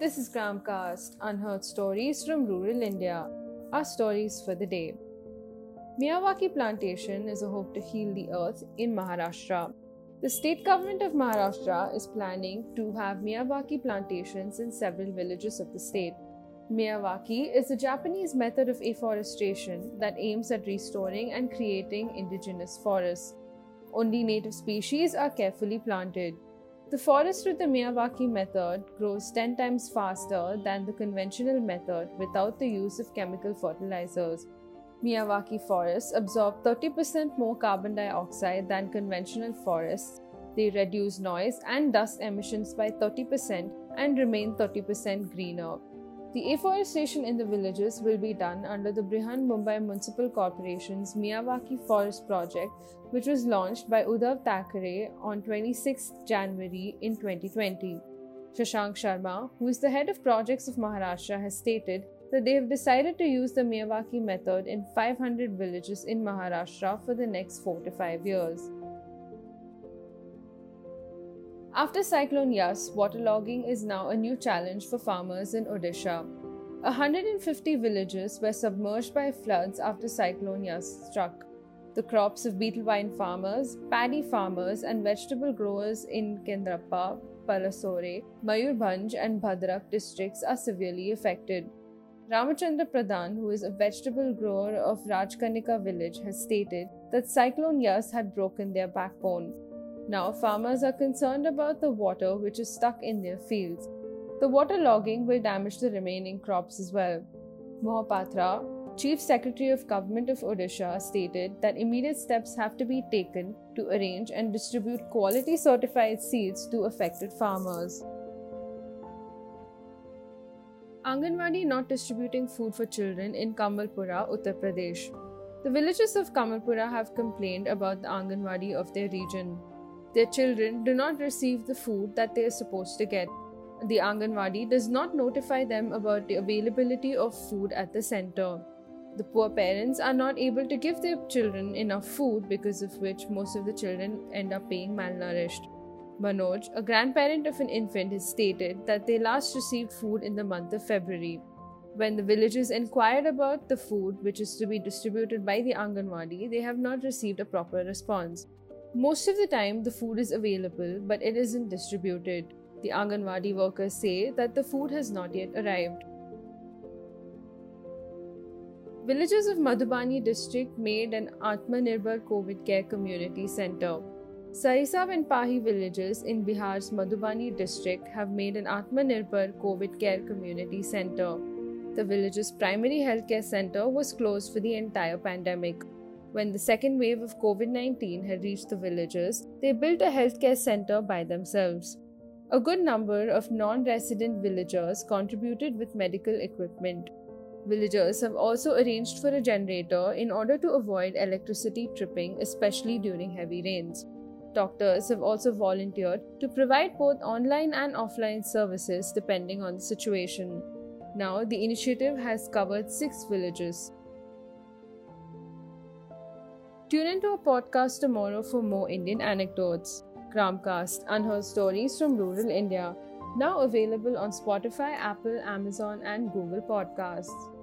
This is Gramcast, unheard stories from rural India. Our stories for the day. Miyawaki plantation is a hope to heal the earth in Maharashtra. The state government of Maharashtra is planning to have Miyawaki plantations in several villages of the state. Miyawaki is a Japanese method of afforestation that aims at restoring and creating indigenous forests. Only native species are carefully planted. The forest with the Miyawaki method grows 10 times faster than the conventional method without the use of chemical fertilizers. Miyawaki forests absorb 30% more carbon dioxide than conventional forests. They reduce noise and dust emissions by 30% and remain 30% greener. The afforestation in the villages will be done under the Brihan Mumbai Municipal Corporation's Miyawaki Forest Project, which was launched by Uddhav Thackeray on 26 January in 2020. Shashank Sharma, who is the head of projects of Maharashtra, has stated that they have decided to use the Miyawaki method in 500 villages in Maharashtra for the next 4 to 5 years. After Cyclone Yas, waterlogging is now a new challenge for farmers in Odisha. 150 villages were submerged by floods after Cyclone Yas struck. The crops of betel vine farmers, paddy farmers, and vegetable growers in Kendrapara, Balasore, Mayurbhanj, and Bhadrak districts are severely affected. Ramachandra Pradhan, who is a vegetable grower of Rajkanika village, has stated that Cyclone Yas had broken their backbone. Now, farmers are concerned about the water which is stuck in their fields. The water logging will damage the remaining crops as well. Mohapatra, Chief Secretary of Government of Odisha, stated that immediate steps have to be taken to arrange and distribute quality certified seeds to affected farmers. Anganwadi not distributing food for children in Kamalpura, Uttar Pradesh. The villages of Kamalpura have complained about the Anganwadi of their region. Their children do not receive the food that they are supposed to get. The Anganwadi does not notify them about the availability of food at the center. The poor parents are not able to give their children enough food, because of which most of the children end up being malnourished. Manoj, a grandparent of an infant, has stated that they last received food in the month of February. When the villagers inquired about the food which is to be distributed by the Anganwadi, they have not received a proper response. Most of the time, the food is available, but it isn't distributed. The Anganwadi workers say that the food has not yet arrived. Villagers of Madhubani district made an Atmanirbhar COVID care community center. Sahisav and Pahi villages in Bihar's Madhubani district have made an Atmanirbhar COVID care community center. The village's primary healthcare center was closed for the entire pandemic. When the second wave of COVID 19 had reached the villages, they built a healthcare center by themselves. A good number of non resident villagers contributed with medical equipment. Villagers have also arranged for a generator in order to avoid electricity tripping, especially during heavy rains. Doctors have also volunteered to provide both online and offline services depending on the situation. Now, the initiative has covered six villages. Tune into our podcast tomorrow for more Indian anecdotes. Gramcast, unheard stories from rural India. Now available on Spotify, Apple, Amazon, and Google Podcasts.